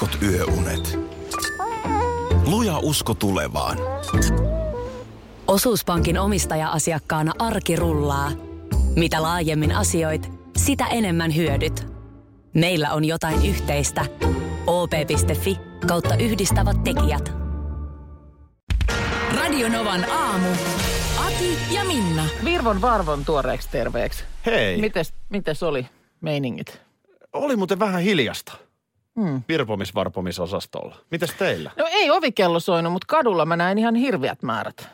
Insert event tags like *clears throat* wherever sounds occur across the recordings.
heikot yöunet. Luja usko tulevaan. Osuuspankin omistaja-asiakkaana arki rullaa. Mitä laajemmin asioit, sitä enemmän hyödyt. Meillä on jotain yhteistä. op.fi kautta yhdistävät tekijät. Radionovan aamu. Ati ja Minna. Virvon Varvon tuoreeksi terveeksi. Hei. Mites, mites oli meiningit? Oli muuten vähän hiljasta. Hmm. Virpomis-varpomisosastolla. Mites teillä? No ei ovikello soinut, mutta kadulla mä näin ihan hirviät määrät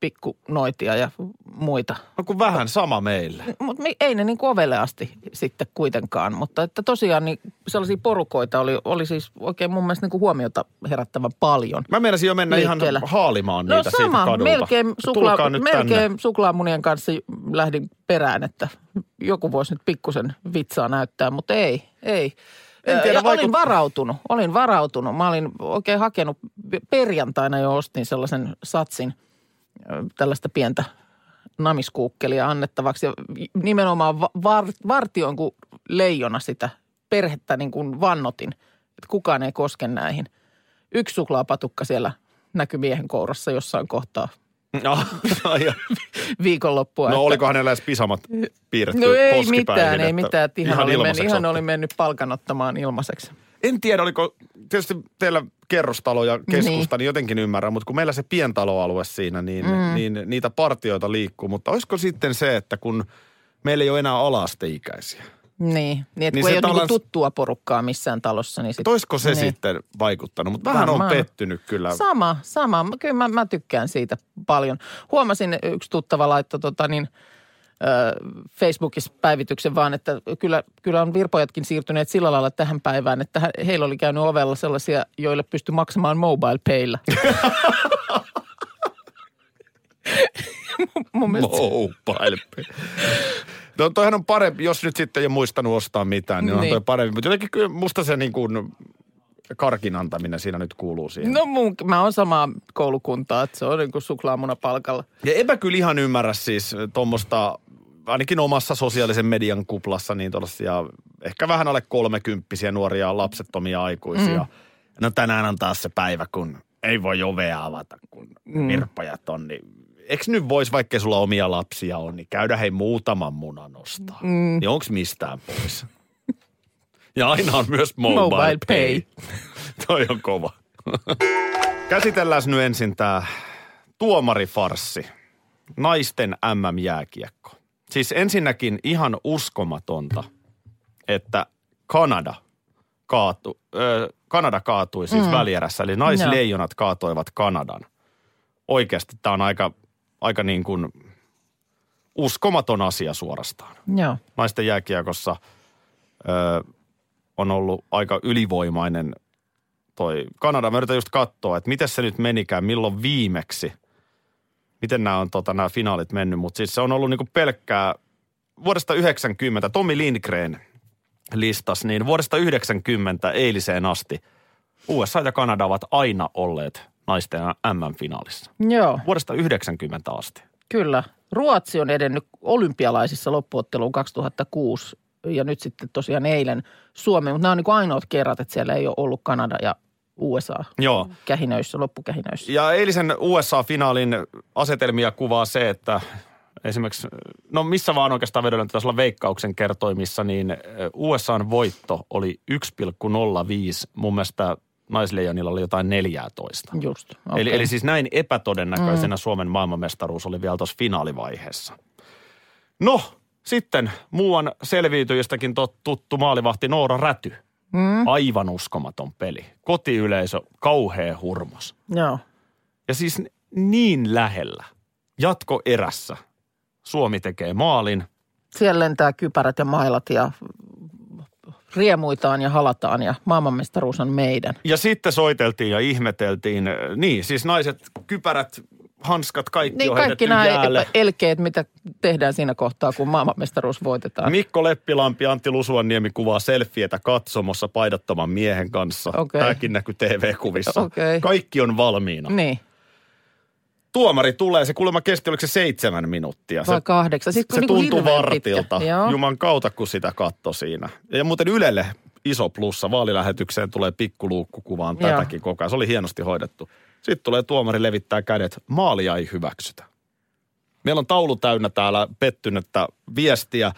pikkunoitia ja muita. No kun vähän sama meillä. Mutta ei ne niin ovelle asti sitten kuitenkaan. Mutta että tosiaan niin sellaisia porukoita oli, oli siis oikein mun mielestä niin kuin huomiota herättävän paljon. Mä meinasin jo mennä Liikkeellä. ihan haalimaan No niitä siitä sama, kadulta. melkein, tänne. melkein suklaamunien kanssa lähdin perään, että joku voisi nyt pikkusen vitsaa näyttää, mutta ei, ei. En tiedä, ja vaikut- olin varautunut, olin varautunut. Mä olin oikein hakenut, perjantaina jo ostin sellaisen satsin, tällaista pientä namiskuukkelia annettavaksi. Ja nimenomaan va- var, vartioin kuin leijona sitä perhettä niin kuin vannotin, että kukaan ei koske näihin. Yksi suklaapatukka siellä näkyi miehen kourassa jossain kohtaa No, ja- *laughs* viikonloppua. no että- oliko hänellä edes pisamat piirretty No ei mitään, ei mitään. Että ihan, oli, men, ilmaiseksi ihan oli mennyt palkan ottamaan ilmaiseksi. En tiedä, oliko, tietysti teillä kerrostalo ja keskusta, niin, jotenkin ymmärrän, mutta kun meillä se pientaloalue siinä, niin, mm. niin niitä partioita liikkuu. Mutta olisiko sitten se, että kun meillä ei ole enää alasteikäisiä, Niin, niin Niin kun se ei ole tavallaan- niinku tuttua porukkaa missään talossa, niin sitten... olisiko se niin. sitten vaikuttanut? Mutta vähän on pettynyt kyllä. Sama, sama. Mä- Kyllä mä, mä tykkään siitä paljon. Huomasin yksi tuttava laitto tota niin, Facebookissa päivityksen vaan, että kyllä, kyllä on virpojatkin siirtyneet sillä lailla tähän päivään, että he- heillä oli käynyt ovella sellaisia, joille pystyi maksamaan mobile paylla. *laughs* Mun mielestä Mobile pay. No toihan on parempi, jos nyt sitten ei ole muistanut ostaa mitään, niin, niin. on toi parempi. Mutta jotenkin kyllä musta se niin kuin karkin antaminen siinä nyt kuuluu siihen. No mun, mä oon samaa koulukuntaa, että se on niin kuin suklaamuna palkalla. Ja en mä kyllä ihan ymmärrä siis tuommoista, ainakin omassa sosiaalisen median kuplassa, niin tuollaisia ehkä vähän alle kolmekymppisiä nuoria lapsettomia aikuisia. Mm. No tänään on taas se päivä, kun ei voi ovea avata, kun mm. virppajat on. Niin eikö nyt voisi, vaikka sulla omia lapsia on, niin käydä hei muutaman munan ostaa. Mm. Niin onks mistään pois? Ja aina on myös mobile, Mobile pay. pay. *laughs* Toi on kova. Käsitellään nyt ensin tämä tuomarifarssi. Naisten MM-jääkiekko. Siis ensinnäkin ihan uskomatonta, että Kanada, kaatu, ö, Kanada kaatui siis mm. välierässä, eli naisleijonat kaatoivat Kanadan. Oikeasti tämä on aika, aika niin kuin uskomaton asia suorastaan Joo. naisten jääkiekossa ö, on ollut aika ylivoimainen toi Kanada. Mä yritän just katsoa, että miten se nyt menikään, milloin viimeksi, miten nämä on tota, nämä finaalit mennyt. Mutta siis se on ollut niinku pelkkää vuodesta 90, Tommi Lindgren listas, niin vuodesta 90 eiliseen asti USA ja Kanada ovat aina olleet naisten MM-finaalissa. Joo. Vuodesta 90 asti. Kyllä. Ruotsi on edennyt olympialaisissa loppuotteluun 2006 ja nyt sitten tosiaan eilen Suomi, mutta nämä on niin ainoat kerrat, että siellä ei ole ollut Kanada ja USA Joo. kähinöissä, loppukähinöissä. Ja eilisen USA-finaalin asetelmia kuvaa se, että esimerkiksi, no missä vaan oikeastaan vedellä taisi olla veikkauksen kertoimissa, niin USAn voitto oli 1,05. Mun mielestä naisleijonilla oli jotain 14. Just. Okay. Eli, eli siis näin epätodennäköisenä mm. Suomen maailmanmestaruus oli vielä tuossa finaalivaiheessa. No, sitten muuan selviytyjistäkin tuttu maalivahti Noora Räty. Mm. Aivan uskomaton peli. Kotiyleisö, kauhea hurmos. Joo. Ja siis niin lähellä. Jatko erässä. Suomi tekee maalin. Siellä lentää kypärät ja mailat ja riemuitaan ja halataan ja maailmanmestaruus on meidän. Ja sitten soiteltiin ja ihmeteltiin. Niin, siis naiset, kypärät, hanskat, kaikki Niin on kaikki nämä jäälle. elkeet, mitä tehdään siinä kohtaa, kun maailmanmestaruus voitetaan. Mikko Leppilampi Antti Lusuanniemi kuvaa selfietä katsomossa paidattoman miehen kanssa. Okei. Tämäkin näkyy TV-kuvissa. Okei. Kaikki on valmiina. Niin, Tuomari tulee, se kuulemma kesti, oliko se seitsemän minuuttia. vai Se, kahdeksan. Siis se niin tuntui vartilta. Joo. Juman kautta, kun sitä katto siinä. Ja muuten Ylelle iso plussa. Vaalilähetykseen tulee pikkuluukkukuvaan Joo. tätäkin koko ajan. Se oli hienosti hoidettu. Sitten tulee tuomari levittää kädet. Maalia ei hyväksytä. Meillä on taulu täynnä täällä pettynyttä viestiä.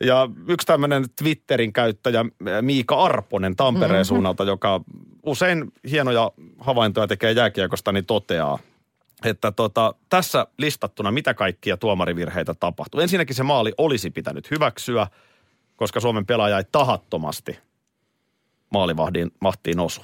Ja yksi tämmöinen Twitterin käyttäjä Miika Arponen Tampereen mm-hmm. suunnalta, joka usein hienoja havaintoja tekee jääkiekosta, niin toteaa, että tota, tässä listattuna mitä kaikkia tuomarivirheitä tapahtuu. Ensinnäkin se maali olisi pitänyt hyväksyä, koska Suomen pelaaja ei tahattomasti maalivahdin mahtiin osu.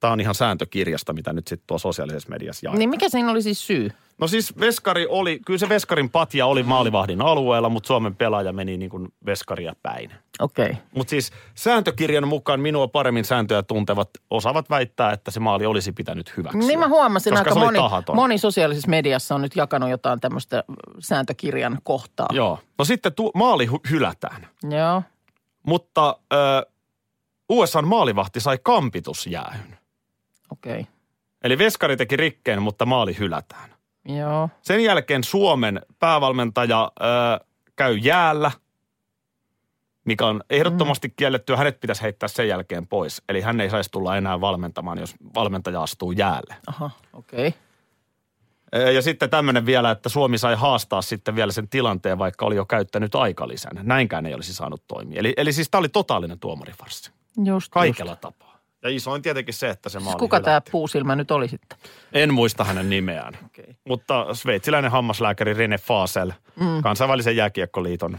Tämä on ihan sääntökirjasta, mitä nyt sitten tuo sosiaalisessa mediassa jaetaan. Niin mikä siinä oli siis syy? No siis Veskari oli, kyllä se Veskarin patja oli maalivahdin alueella, mutta Suomen pelaaja meni niin kuin Veskaria päin. Okei. Okay. Mutta siis sääntökirjan mukaan minua paremmin sääntöjä tuntevat osaavat väittää, että se maali olisi pitänyt hyväksyä. Niin mä huomasin, koska aika se oli moni, tahaton. moni sosiaalisessa mediassa on nyt jakanut jotain tämmöistä sääntökirjan kohtaa. Joo. No sitten tu- maali hy- hylätään. Joo. Mutta ö, USAn maalivahti sai kampitusjäähyn. Okei. Okay. Eli Veskari teki rikkeen, mutta maali hylätään. Joo. Sen jälkeen Suomen päävalmentaja ö, käy jäällä, mikä on ehdottomasti kiellettyä. Hänet pitäisi heittää sen jälkeen pois. Eli hän ei saisi tulla enää valmentamaan, jos valmentaja astuu jäälle. Aha, okei. Okay. Ja sitten tämmöinen vielä, että Suomi sai haastaa sitten vielä sen tilanteen, vaikka oli jo käyttänyt aikalisän. Näinkään ei olisi saanut toimia. Eli, eli siis tämä oli totaalinen tuomarifarssi. Just, Kaikella just. tapaa. Ja isoin tietenkin se, että se maali Kuka tämä hylättiin. puusilmä nyt oli sitten? En muista hänen nimeään. Okei. Mutta sveitsiläinen hammaslääkäri Rene Fasel, mm. kansainvälisen jääkiekkoliiton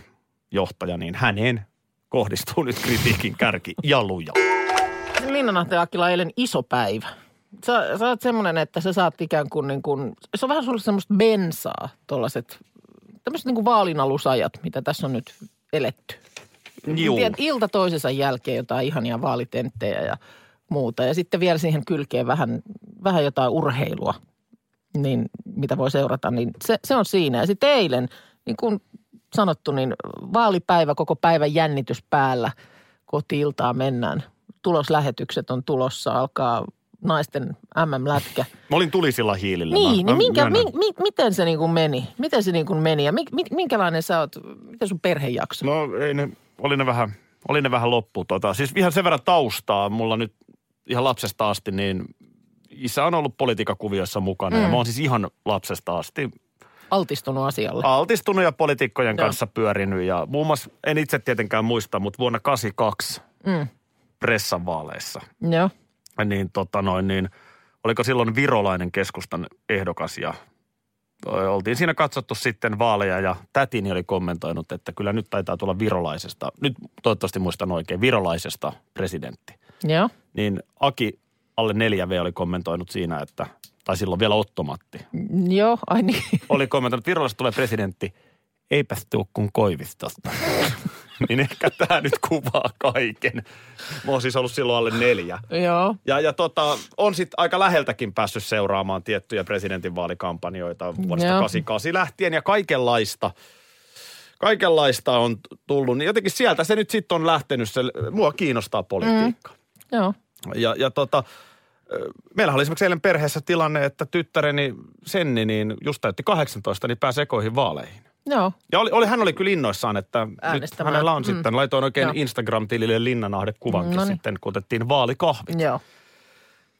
johtaja, niin häneen kohdistuu nyt kritiikin kärki ja luja. Linnanahteen Akila eilen iso päivä. Sä, sä oot semmoinen, että sä saat ikään kuin, niin kuin se on vähän sulle semmoista bensaa, tuollaiset, tämmöiset niin kuin vaalinalusajat, mitä tässä on nyt eletty. Juu. Tiedät, ilta toisensa jälkeen jotain ihania vaalitenttejä ja muuta. Ja sitten vielä siihen kylkeen vähän, vähän jotain urheilua, niin mitä voi seurata, niin se, se on siinä. Ja sitten eilen, niin kuin sanottu, niin vaalipäivä, koko päivän jännitys päällä, koti-iltaa mennään. Tuloslähetykset on tulossa, alkaa naisten MM-lätkä. Mä olin tulisilla hiilillä. Niin, mä, niin minkä, mi, mi, miten se niin kuin meni? Miten se niin kuin meni ja mi, mi, minkälainen sä oot, miten sun perhe jakso? No ei ne, oli ne vähän, oli ne vähän loppu. Tota. Siis ihan sen verran taustaa. Mulla nyt ihan lapsesta asti, niin isä on ollut politiikakuviossa mukana. Mm. Ja mä oon siis ihan lapsesta asti Altistunut asialle. altistunut ja poliitikkojen Joo. kanssa pyörinyt. Ja muun muassa, en itse tietenkään muista, mutta vuonna 82 Mm. pressan vaaleissa, Joo. niin, tota noin, niin oliko silloin virolainen keskustan ehdokas ja oltiin siinä katsottu sitten vaaleja ja tätini oli kommentoinut, että kyllä nyt taitaa tulla virolaisesta, nyt toivottavasti muistan oikein, virolaisesta presidentti. Joo. Niin Aki alle 4V oli kommentoinut siinä, että, tai silloin vielä Ottomatti, Joo, ai niin. *laughs* oli kommentoinut, että Virolasta tulee presidentti, eipäs tuu kun Koivistosta. *laughs* niin ehkä tämä nyt kuvaa kaiken. Mä oon siis ollut silloin alle neljä. Joo. Ja, ja tota, on sitten aika läheltäkin päässyt seuraamaan tiettyjä presidentinvaalikampanjoita vuodesta Joo. 88 lähtien ja kaikenlaista. Kaikenlaista on tullut. Niin jotenkin sieltä se nyt sitten on lähtenyt. Se, mua kiinnostaa politiikka. Mm. Joo. Ja, ja tota, ö, meillähän oli esimerkiksi eilen perheessä tilanne, että tyttäreni Senni niin just täytti 18, niin pääsi ekoihin vaaleihin. Joo. Ja oli, oli, hän oli kyllä innoissaan, että nyt hänellä on Mm. sitten, laitoin oikein Joo. Instagram-tilille Linnanahde-kuvankin Noniin. sitten, kun otettiin vaalikahvit. Joo.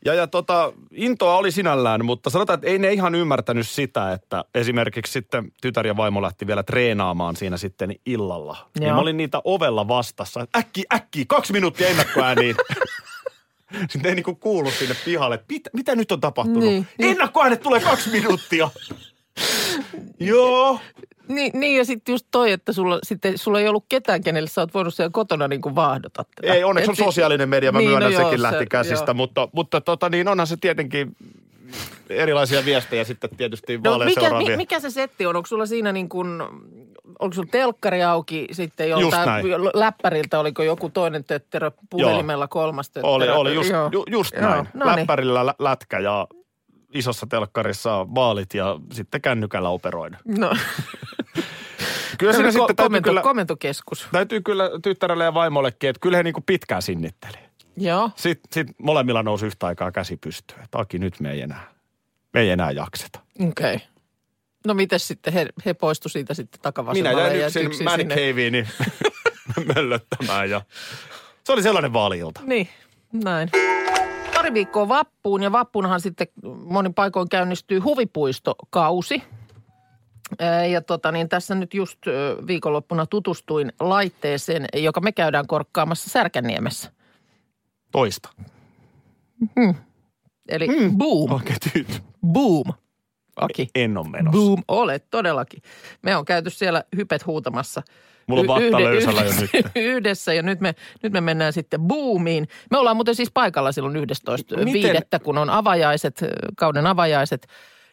Ja, ja tota, intoa oli sinällään, mutta sanotaan, että ei ne ihan ymmärtänyt sitä, että esimerkiksi sitten tytär ja vaimo lähti vielä treenaamaan siinä sitten illalla. Niin Joo. mä olin niitä ovella vastassa, äkki, äkki, kaksi minuuttia ennakkoääniin. *laughs* *laughs* Sitten ei niinku kuulu sinne pihalle, että mitä, mitä nyt on tapahtunut? Niin, niin. Ennakkoäänet tulee kaksi minuuttia. *laughs* Joo. Niin, niin ja sitten just toi, että sulla, sitten, sulla ei ollut ketään, kenelle sä oot voinut siellä kotona niin kuin vaahdota tätä. Ei, onneksi Et on sit- sosiaalinen media, mä Niin, myönnän, no joo, sekin se- lähti käsistä, joo. mutta, mutta tota, niin onhan se tietenkin erilaisia viestejä sitten tietysti No, mikä, mi, mikä se setti on? Onko sulla siinä niin kuin, onko sulla telkkari auki sitten joltain läppäriltä, oliko joku toinen tötterö, puhelimella kolmas tötterö? Oli, oli just, Joo. ju, just Joo, näin. no niin. Läppärillä lä- lätkä ja isossa telkkarissa vaalit ja sitten kännykällä operoida. No. *laughs* Kyllä siinä Ko- sitten täytyy kyllä, komentokeskus. täytyy kyllä tyttärelle ja vaimollekin, että kyllä he niinku pitkään sinnitteli. Joo. Sitten sit molemmilla nousi yhtä aikaa käsi pystyyn. Että Aki, nyt me ei enää, me ei enää jakseta. Okei. Okay. No miten sitten he, he poistu siitä sitten Minä takavasemmalle jäin ja yksin yksin man caveeni *laughs* möllöttämään ja Se oli sellainen vaaliilta. Niin, näin. Pari viikkoa vappuun ja vappunahan sitten monin paikoin käynnistyy huvipuistokausi. Ja tota, niin tässä nyt just viikonloppuna tutustuin laitteeseen, joka me käydään korkkaamassa Särkänniemessä. Toista. Eli mm. boom, Oikein tyyty. boom. Aki. En ole menossa. Boom, olet todellakin. Me on käyty siellä hypet huutamassa. Mulla on vatta yhde- löysällä jo yhdessä- nyt. *laughs* Yhdessä ja nyt me, nyt me mennään sitten boomiin. Me ollaan muuten siis paikalla silloin 11. Miten- viidettä, kun on avajaiset, kauden avajaiset.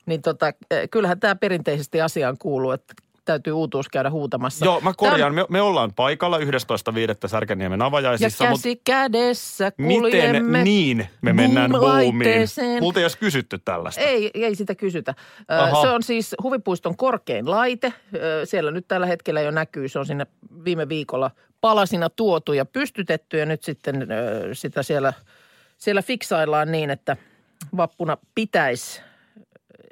Niin tota, eh, kyllähän tämä perinteisesti asiaan kuuluu, että täytyy uutuus käydä huutamassa. Joo, mä korjaan. Tää Me, me ollaan paikalla 11.5. Särkänniemen on- Ja avajaisissa, mutta käsi kädessä kuljemme. miten niin me mennään boomiin? Multa ei olisi kysytty tällaista. Ei, ei sitä kysytä. Aha. Se on siis huvipuiston korkein laite. Siellä nyt tällä hetkellä jo näkyy. Se on sinne viime viikolla palasina tuotu ja pystytetty ja nyt sitten sitä siellä, siellä fiksaillaan niin, että vappuna pitäisi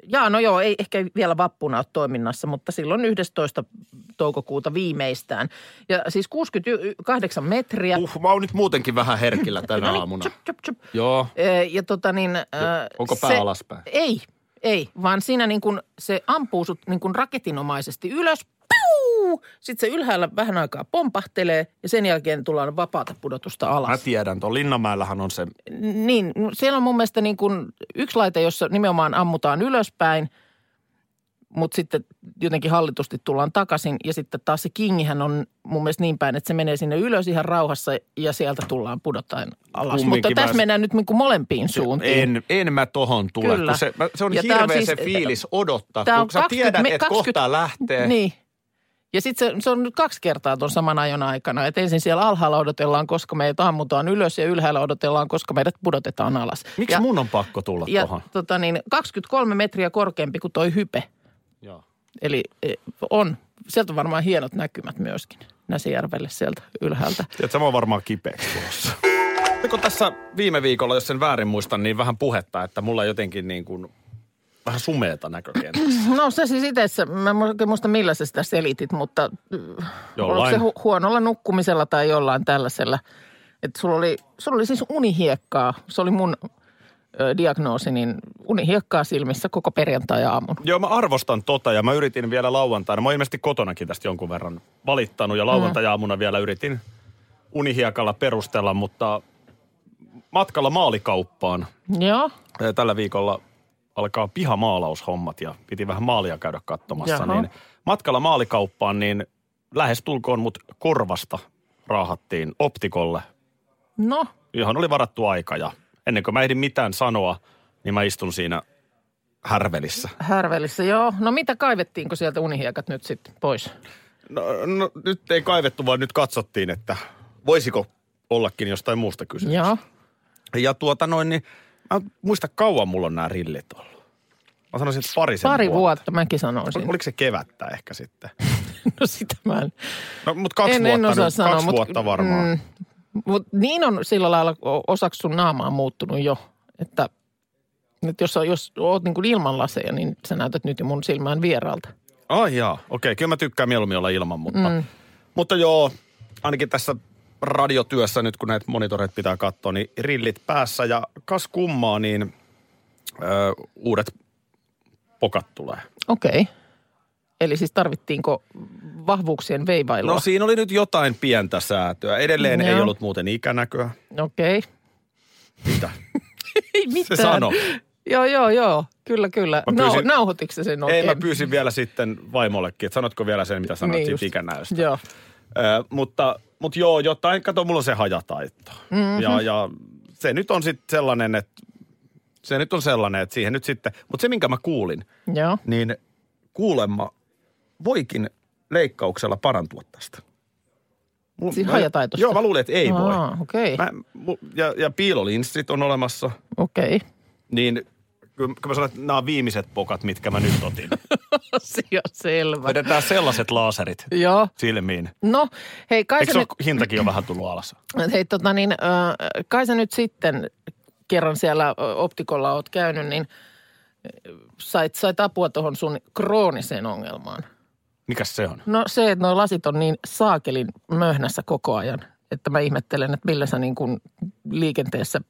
Jaa, no joo, ei ehkä vielä vappuna ole toiminnassa, mutta silloin 11. toukokuuta viimeistään. Ja siis 68 metriä. Uh, mä oon nyt muutenkin vähän herkillä *laughs* tänä No niin, aamuna. tjup, tjup, tjup. Joo. Ja tota niin... ö, onko pää se- alaspäin? Ei, ei, vaan siinä niin kuin se ampuu sut niin kuin raketinomaisesti ylös. Piu! Sitten se ylhäällä vähän aikaa pompahtelee ja sen jälkeen tullaan vapaata pudotusta alas. Mä tiedän, tuon Linnanmäellähän on se, Niin, siellä on mun mielestä niin kuin yksi laite, jossa nimenomaan ammutaan ylöspäin, mutta sitten jotenkin hallitusti tullaan takaisin. Ja sitten taas se kingihän on mun mielestä niin päin, että se menee sinne ylös ihan rauhassa ja sieltä tullaan pudottaen alas. Kumminkin mutta tässä mä- mennään nyt niin kuin molempiin suuntiin. en, en mä tohon tule, Kyllä. se, mä, se on Ja hirveä on siis, se fiilis odottaa, kun on sä 20 tiedät, me- että 20 kohta lähtee. Niin. Ja sitten se, se on nyt kaksi kertaa tuon saman ajon aikana. Että ensin siellä alhaalla odotellaan, koska meitä ammutaan ylös ja ylhäällä odotellaan, koska meidät pudotetaan alas. Miksi ja, mun on pakko tulla ja tohon? tota niin, 23 metriä korkeampi kuin toi hype. Joo. Eli e, on, sieltä on varmaan hienot näkymät myöskin Näsijärvelle sieltä ylhäältä. Tiedätkö, mä oon varmaan kipeäksi tulossa. Oliko tässä viime viikolla, jos sen väärin muistan, niin vähän puhetta, että mulla jotenkin niin kuin vähän sumeeta näkökentässä. No se siis itse, mä en oikein muista millä sä sitä selitit, mutta äh, Jollain. oliko se hu- huonolla nukkumisella tai jollain tällaisella. Että sulla oli, sulla oli siis unihiekkaa, se oli mun ö, diagnoosi, niin unihiekkaa silmissä koko perjantai-aamun. Joo, mä arvostan tota ja mä yritin vielä lauantaina. Mä oon ilmeisesti kotonakin tästä jonkun verran valittanut ja lauantai-aamuna vielä yritin unihiekalla perustella, mutta matkalla maalikauppaan Joo, tällä viikolla alkaa pihamaalaushommat ja piti vähän maalia käydä katsomassa. Jaha. Niin matkalla maalikauppaan niin lähes tulkoon mut korvasta raahattiin optikolle, no johon oli varattu aika ja ennen kuin mä ehdin mitään sanoa, niin mä istun siinä härvelissä. härvelissä, joo. No mitä kaivettiinko sieltä unihiekat nyt sitten pois? No, no nyt ei kaivettu, vaan nyt katsottiin, että voisiko ollakin jostain muusta kysymys. Joo, Ja tuota noin, niin mä en muista kauan mulla on nämä rillit ollut. Mä sanoisin, että parisen pari vuotta. vuotta mäkin sanoisin. Ol- Oliko se kevättä ehkä sitten? *laughs* No sitä mä en, No, mutta kaksi en, vuotta, en osaa nyt, sanoa. kaksi mut, vuotta varmaan. Mm, mutta niin on sillä lailla osaksi sun naamaa muuttunut jo, että, että jos, jos oot niin kuin ilman laseja, niin sä näytät nyt jo mun silmään vieraalta. Ai jaa, okei. Kyllä mä tykkään mieluummin olla ilman, mutta, mm. mutta joo, ainakin tässä radiotyössä nyt, kun näitä monitoreita pitää katsoa, niin rillit päässä ja kas kummaa, niin ö, uudet pokat tulee. Okei. Eli siis tarvittiinko vahvuuksien veivailua? No siinä oli nyt jotain pientä säätöä. Edelleen ei Joo. ollut muuten ikänäköä. Okei. Mitä? *laughs* Ei mitään. sano. Joo, joo, joo. Kyllä, kyllä. Mä Nau, pyysin- nauhoitiko se sen oikein? Ei, mä pyysin vielä sitten vaimollekin, että sanotko vielä sen, mitä sanoit Niin siitä ikänäöstä. Joo. Ö, mutta, mutta joo, jotain, kato, mulla on se hajataito. Mm-hmm. Ja, ja se nyt on sitten sellainen, että se nyt on sellainen, että siihen nyt sitten, mutta se minkä mä kuulin, Joo. niin kuulemma voikin leikkauksella parantua tästä. Mulla- Siis mä- hajataitosta? Joo, mä luulin, että ei voi. Aa, okei. Mä, mu- ja, ja piilolinssit on olemassa, Okei. niin kyllä, mä sanon, että nämä on viimeiset pokat, mitkä mä nyt otin. *laughs* Asia selvä. Vedetään sellaiset laserit Joo. silmiin. No, hei, kai Eikö se nyt, hintakin on vähän tullut alas? *clears throat* hei, tota niin, äh, kai sä nyt sitten kerran siellä optikolla oot käynyt, niin sait, sait apua tuohon sun krooniseen ongelmaan. Mikäs se on? No se, että nuo lasit on niin saakelin möhnässä koko ajan. että mä ihmettelen, että millä sä niin kuin liikenteessä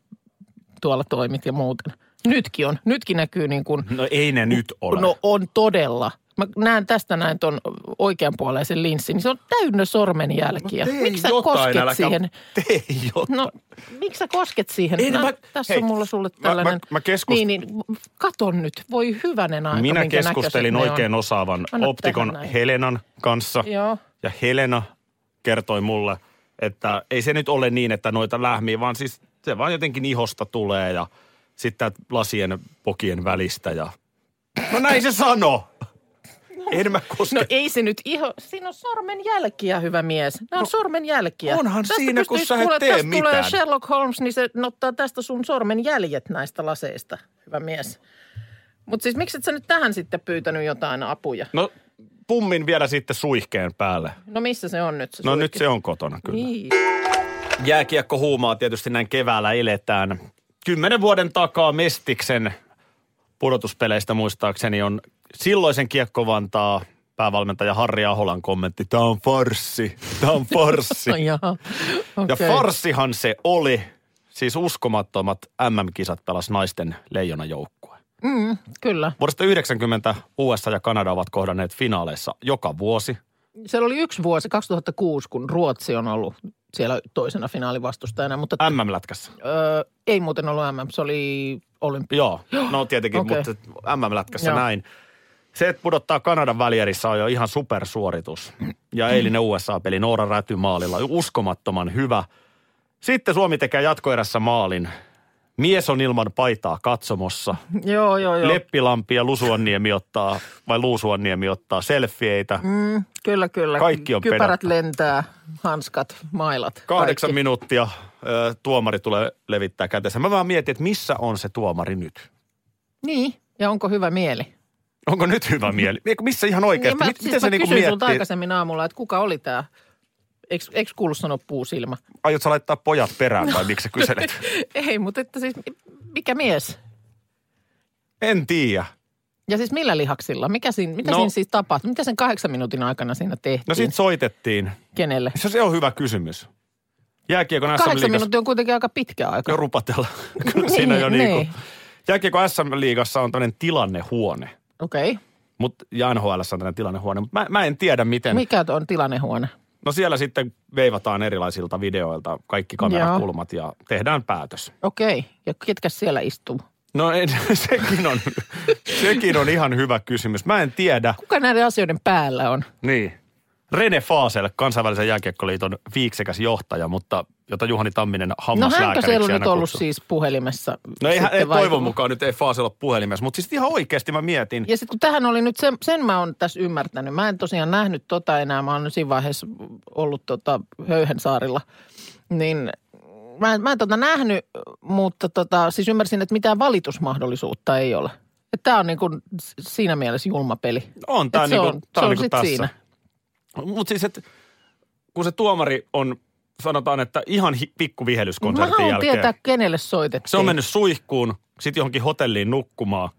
tuolla toimit ja muuten. Nytkin on. Nytkin näkyy niin kuin, No ei ne nyt ole. no on todella. Mä näen tästä näin ton oikeanpuoleisen linssin, niin se on täynnä sormenjälkiä. No Miksi sä jotain, kosket äläkä- siihen? Tee jotain. No, miksi sä kosket siihen? Ei, no mä- tässä hei, on mulla sulle mä- mä- tällainen. mä keskust- Niin, niin, katon nyt. Voi hyvänen aika, Minä keskustelin oikein on. osaavan Anna optikon. Helenan kanssa. Joo. Ja Helena kertoi mulle, että ei se nyt ole niin, että noita lähmii, vaan siis se vaan jotenkin ihosta tulee ja sitten lasien pokien välistä ja... No näin se sano! En mä koske... No ei se nyt iho, siinä on sormenjälkiä, hyvä mies. Nämä on sormenjälkiä. No, onhan siinä, kun sä et kuule, tee tästä tulee mitään. Sherlock Holmes, niin se ottaa tästä sun sormenjäljet näistä laseista, hyvä mies. Mutta siis miksi et sä nyt tähän sitten pyytänyt jotain apuja? No pummin vielä sitten suihkeen päälle. No missä se on nyt se No nyt suikki? se on kotona kyllä. Niin. Jääkiekko huumaa tietysti näin keväällä eletään. Kymmenen vuoden takaa Mestiksen pudotuspeleistä muistaakseni on silloisen kiekkovantaa päävalmentaja Harri Aholan kommentti. Tämä on farssi, tämä on farssi. No, *laughs* jaha. ja Okei. farssihan se oli. Siis uskomattomat MM-kisat pelas naisten leijonajoukkue. Mm, kyllä. Vuodesta 90 USA ja Kanada ovat kohdanneet finaaleissa joka vuosi. Siellä oli yksi vuosi, 2006, kun Ruotsi on ollut siellä toisena finaalivastustajana, mutta MM-lätkässä. öö, ei muuten ollut MM, se oli olympia. Joo, no tietenkin, okay. mutta MM-lätkässä Joo. näin. Se, että pudottaa Kanadan välierissä on jo ihan supersuoritus. Ja eilinen USA-peli Noora Räty maalilla, uskomattoman hyvä. Sitten Suomi tekee jatkoerässä maalin. Mies on ilman paitaa katsomossa. *laughs* Joo, joo, joo. Leppilampi ja Lusuanniemi ottaa, vai Luusuanniemi ottaa selfieitä. Mm, kyllä, kyllä. Kaikki on Kypärät pedattu. lentää, hanskat, mailat. Kahdeksan kaikki. minuuttia ö, tuomari tulee levittää kätensä. Mä vaan mietin, että missä on se tuomari nyt? Niin, ja onko hyvä mieli? Onko nyt hyvä mieli? Missä ihan oikeasti? Niin mä, Mit- siis miten se mä niinku kysyin sulta miettii? aikaisemmin aamulla, että kuka oli tämä? Eikö, eikö kuulu sanoa puusilmä? Aiot sä laittaa pojat perään vai miksi sä kyselet? *laughs* Ei, mutta että siis mikä mies? en tiedä. Ja siis millä lihaksilla? Mikä siinä, mitä No- no, siinä siis tapahtui? Mitä sen kahdeksan minuutin aikana siinä tehtiin? No sit soitettiin. Kenelle? Se, se on hyvä kysymys. Jääkiekon Kahdeksan SM-liigassa minuuttia on kuitenkin aika pitkä aika. jo rupatella. *laughs* Kyllä siinä jo Niin, niinku. niin. Jääkiekon SM-liigassa on tämmöinen tilannehuone. Okei. Okay. Mut, ja NHL on tämmöinen tilannehuone, mutta mä, mä en tiedä miten. Mikä on tilannehuone? No siellä sitten veivataan erilaisilta videoilta kaikki kamerakulmat ja tehdään päätös. Okei. Okay. Ja ketkä siellä istuu? No en, *laughs* sekin, on, sekin on ihan hyvä kysymys. Mä en tiedä. Kuka näiden asioiden päällä on? Niin. Rene Faasel, kansainvälisen jääkiekkoliiton viiksekäs johtaja, mutta jota Juhani Tamminen No hammaslääkäriksi hänkö siellä on nyt ollut kutsuu. siis puhelimessa? No ei, ei vai- toivon mukaan nyt ei Faasel ole puhelimessa, mutta siis ihan oikeasti mä mietin. Ja sitten kun tähän oli nyt, sen, sen mä oon tässä ymmärtänyt. Mä en tosiaan nähnyt tota enää, mä oon siinä vaiheessa ollut tota Höyhensaarilla. Niin mä en, mä en tota nähnyt, mutta tota, siis ymmärsin, että mitään valitusmahdollisuutta ei ole. Että tämä on niin kuin siinä mielessä julma peli. On tää Et se niinku, on- tää se on on niinku tässä. siinä. Mutta siis, että kun se tuomari on, sanotaan, että ihan hi- pikku Mä vihelyskonsertin haluan jälkeen. tietää, kenelle soitettiin. Se on mennyt suihkuun, sitten johonkin hotelliin nukkumaan.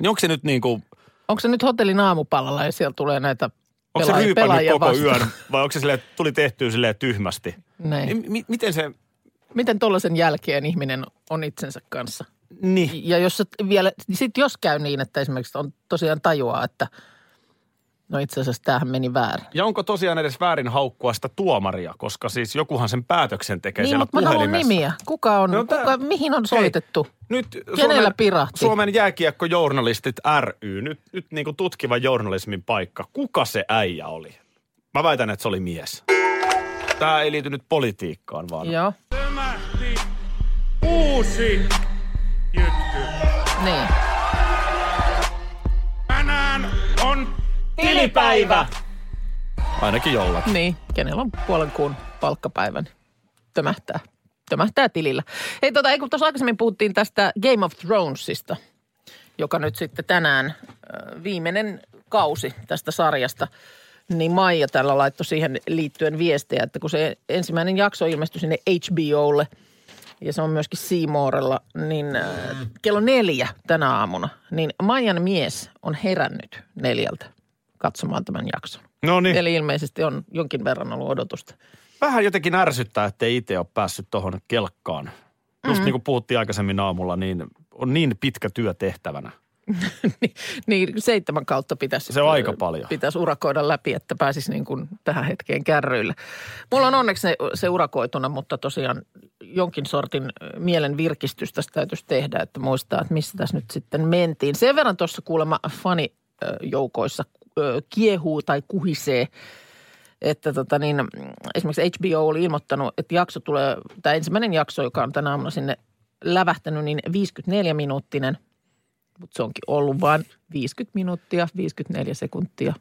Niin onko se nyt niin kuin, Onko se nyt hotellin aamupalalla ja siellä tulee näitä onko se ryypännyt koko vastaan? yön vai onko se silleen, tuli tehtyä silleen tyhmästi? Näin. Niin, mi- miten se, Miten tuollaisen jälkeen ihminen on itsensä kanssa? niin. Ja jos vielä, sit jos käy niin, että esimerkiksi on tosiaan tajuaa, että no itse asiassa tämähän meni väärin. Ja onko tosiaan edes väärin haukkua sitä tuomaria, koska siis jokuhan sen päätöksen tekee niin, siellä mutta mä haluan puhelimessa. nimiä. Kuka on, No tää- kuka, mihin on soitettu? Nyt Kenellä pirahti? Suomen jääkiekkojournalistit ry, nyt, nyt niin kuin tutkiva journalismin paikka. Kuka se äijä oli? Mä väitän, että se oli mies. Tämä ei liity nyt politiikkaan, vaan Joo, tömähti uusi jytky. niin. Tilipäivä! Ainakin jollakin. Niin, kenellä on puolen kuun palkkapäivä, niin tömähtää. Tömähtää tilillä. Hei tota, ei kun tuossa aikaisemmin puhuttiin tästä Game of Thronesista, joka nyt sitten tänään viimeinen kausi tästä sarjasta, niin Maija tällä laittoi siihen liittyen viestejä, että kun se ensimmäinen jakso ilmestyi sinne HBOlle ja se on myöskin Seymourella, niin kello neljä tänä aamuna, niin Maijan mies on herännyt neljältä katsomaan tämän jakson. No niin. Eli ilmeisesti on jonkin verran ollut odotusta. vähän jotenkin ärsyttää, ettei itse ole päässyt tuohon kelkkaan. Just Mm. niin kuin puhuttiin aikaisemmin aamulla, niin on niin pitkä työ tehtävänä. *laughs* Niin, niin seitsemän kautta pitäisi, Se on aika paljon. pitäisi urakoida läpi, että pääsisi niin kuin tähän hetkeen kärryille. Mulla on onneksi se, se urakoituna, mutta tosiaan jonkin sortin mielen virkistys tästä täytyisi tehdä, että muistaa, että missä tässä nyt sitten mentiin. Sen verran tuossa kuulemma fanijoukoissa ö, kiehuu tai kuhisee, että tota niin, esimerkiksi HBO oli ilmoittanut, että jakso tulee, tämä ensimmäinen jakso, joka on tänä aamuna sinne lävähtänyt, niin 54-minuuttinen – mutta se onkin ollut vain 50 minuuttia, 54 sekuntia.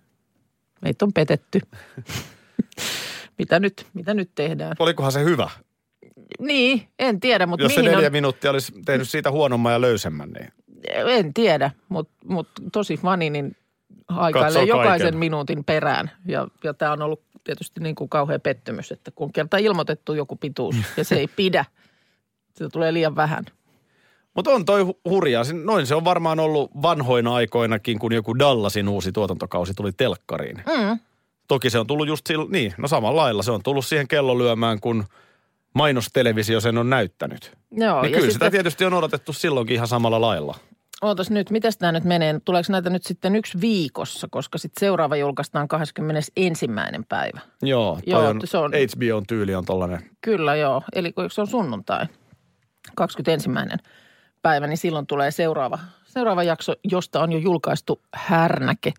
Meitä on petetty. *laughs* mitä, nyt, mitä nyt tehdään? Olikohan se hyvä? Niin, en tiedä, mutta Jos se neljä on, minuuttia olisi tehnyt siitä huonomman ja löysemmän, niin en tiedä, mutta mut tosi fani, niin haikailee Katsoo jokaisen kaiken. minuutin perään. Ja, ja tämä on ollut tietysti niin kuin kauhea pettymys, että kun kerta ilmoitettu joku pituus ja se ei pidä, se tulee liian vähän. Mutta on toi hu- hurjaa. Noin se on varmaan ollut vanhoina aikoinakin, kun joku Dallasin uusi tuotantokausi tuli telkkariin. Mm. Toki se on tullut just sillä, niin, no samalla lailla. Se on tullut siihen kellolyömään, kun mainostelevisio sen on näyttänyt. Joo, niin ja kyllä sitä sitten- tietysti on odotettu silloinkin ihan samalla lailla. Ootas nyt, miten tämä nyt menee? Tuleeko näitä nyt sitten yksi viikossa, koska sitten seuraava julkaistaan 21. päivä. Joo, Joo, on, se on- HBOn tyyli on tollainen. Kyllä joo, eli kun se on sunnuntai, 21. päivä, niin silloin tulee seuraava, seuraava jakso, josta on jo julkaistu härnäke.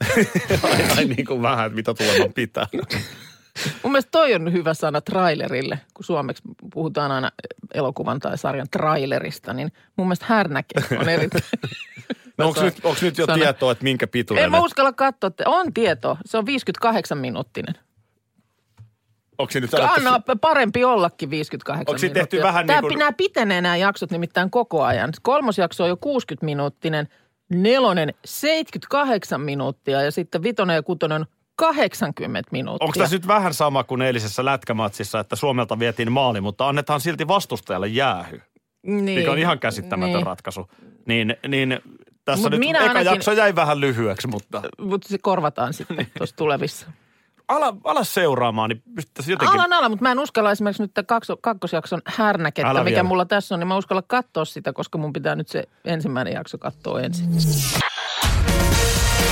*laughs* Ai niin kuin vähän, mitä tuleman pitää. *laughs* Mun mielestä toi on hyvä sana trailerille, kun suomeksi puhutaan aina elokuvan tai sarjan trailerista, niin mun mielestä härnäke on erittäin *laughs* No onko nyt, onks nyt jo sana. tietoa, että minkä pituinen? En mä uskalla katsoa, että on tieto. Se on 58 minuuttinen. Onko se nyt Anna parempi ollakin 58 Onko minuuttia. tehty vähän Tämä, niin kuin- Nämä pitenee nämä jaksot nimittäin koko ajan. Kolmosjakso on jo 60 minuuttinen, nelonen 78 minuuttia ja sitten vitonen ja kutonen 80 minuuttia. Onko tässä nyt vähän sama kuin eilisessä lätkämatsissa, että Suomelta vietiin maali, mutta annetaan silti vastustajalle jäähy, niin. mikä on ihan käsittämätön niin. ratkaisu. Niin, niin tässä Mut nyt minä eka ainakin- jakso jäi vähän lyhyeksi, mutta Mutta se korvataan sitten *laughs* tuossa tulevissa. ala, ala seuraamaan, niin pystyttäisiin jotenkin... Alan ala, mutta mä en uskalla esimerkiksi nyt kakso, kakkosjakson härnäkettä, Älä mikä vielä. mulla tässä on, niin mä uskalla katsoa sitä, koska mun pitää nyt se ensimmäinen jakso katsoa ensin.